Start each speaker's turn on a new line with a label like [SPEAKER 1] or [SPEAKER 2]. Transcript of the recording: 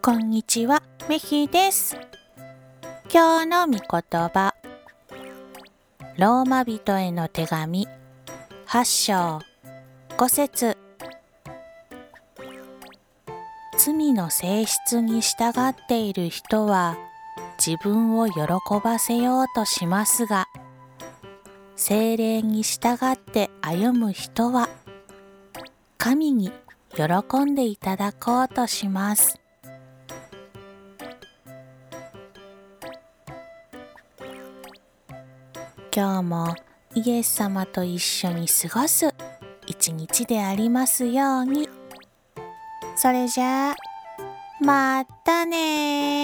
[SPEAKER 1] こんにちは、めひです。今日の御言葉。ローマ人への手紙、8章、5節罪の性質に従っている人は自分を喜ばせようとしますが、精霊に従って歩む人は神に喜んでいただこうとします。今日もイエス様と一緒に過ごす一日でありますように。それじゃあ、またね。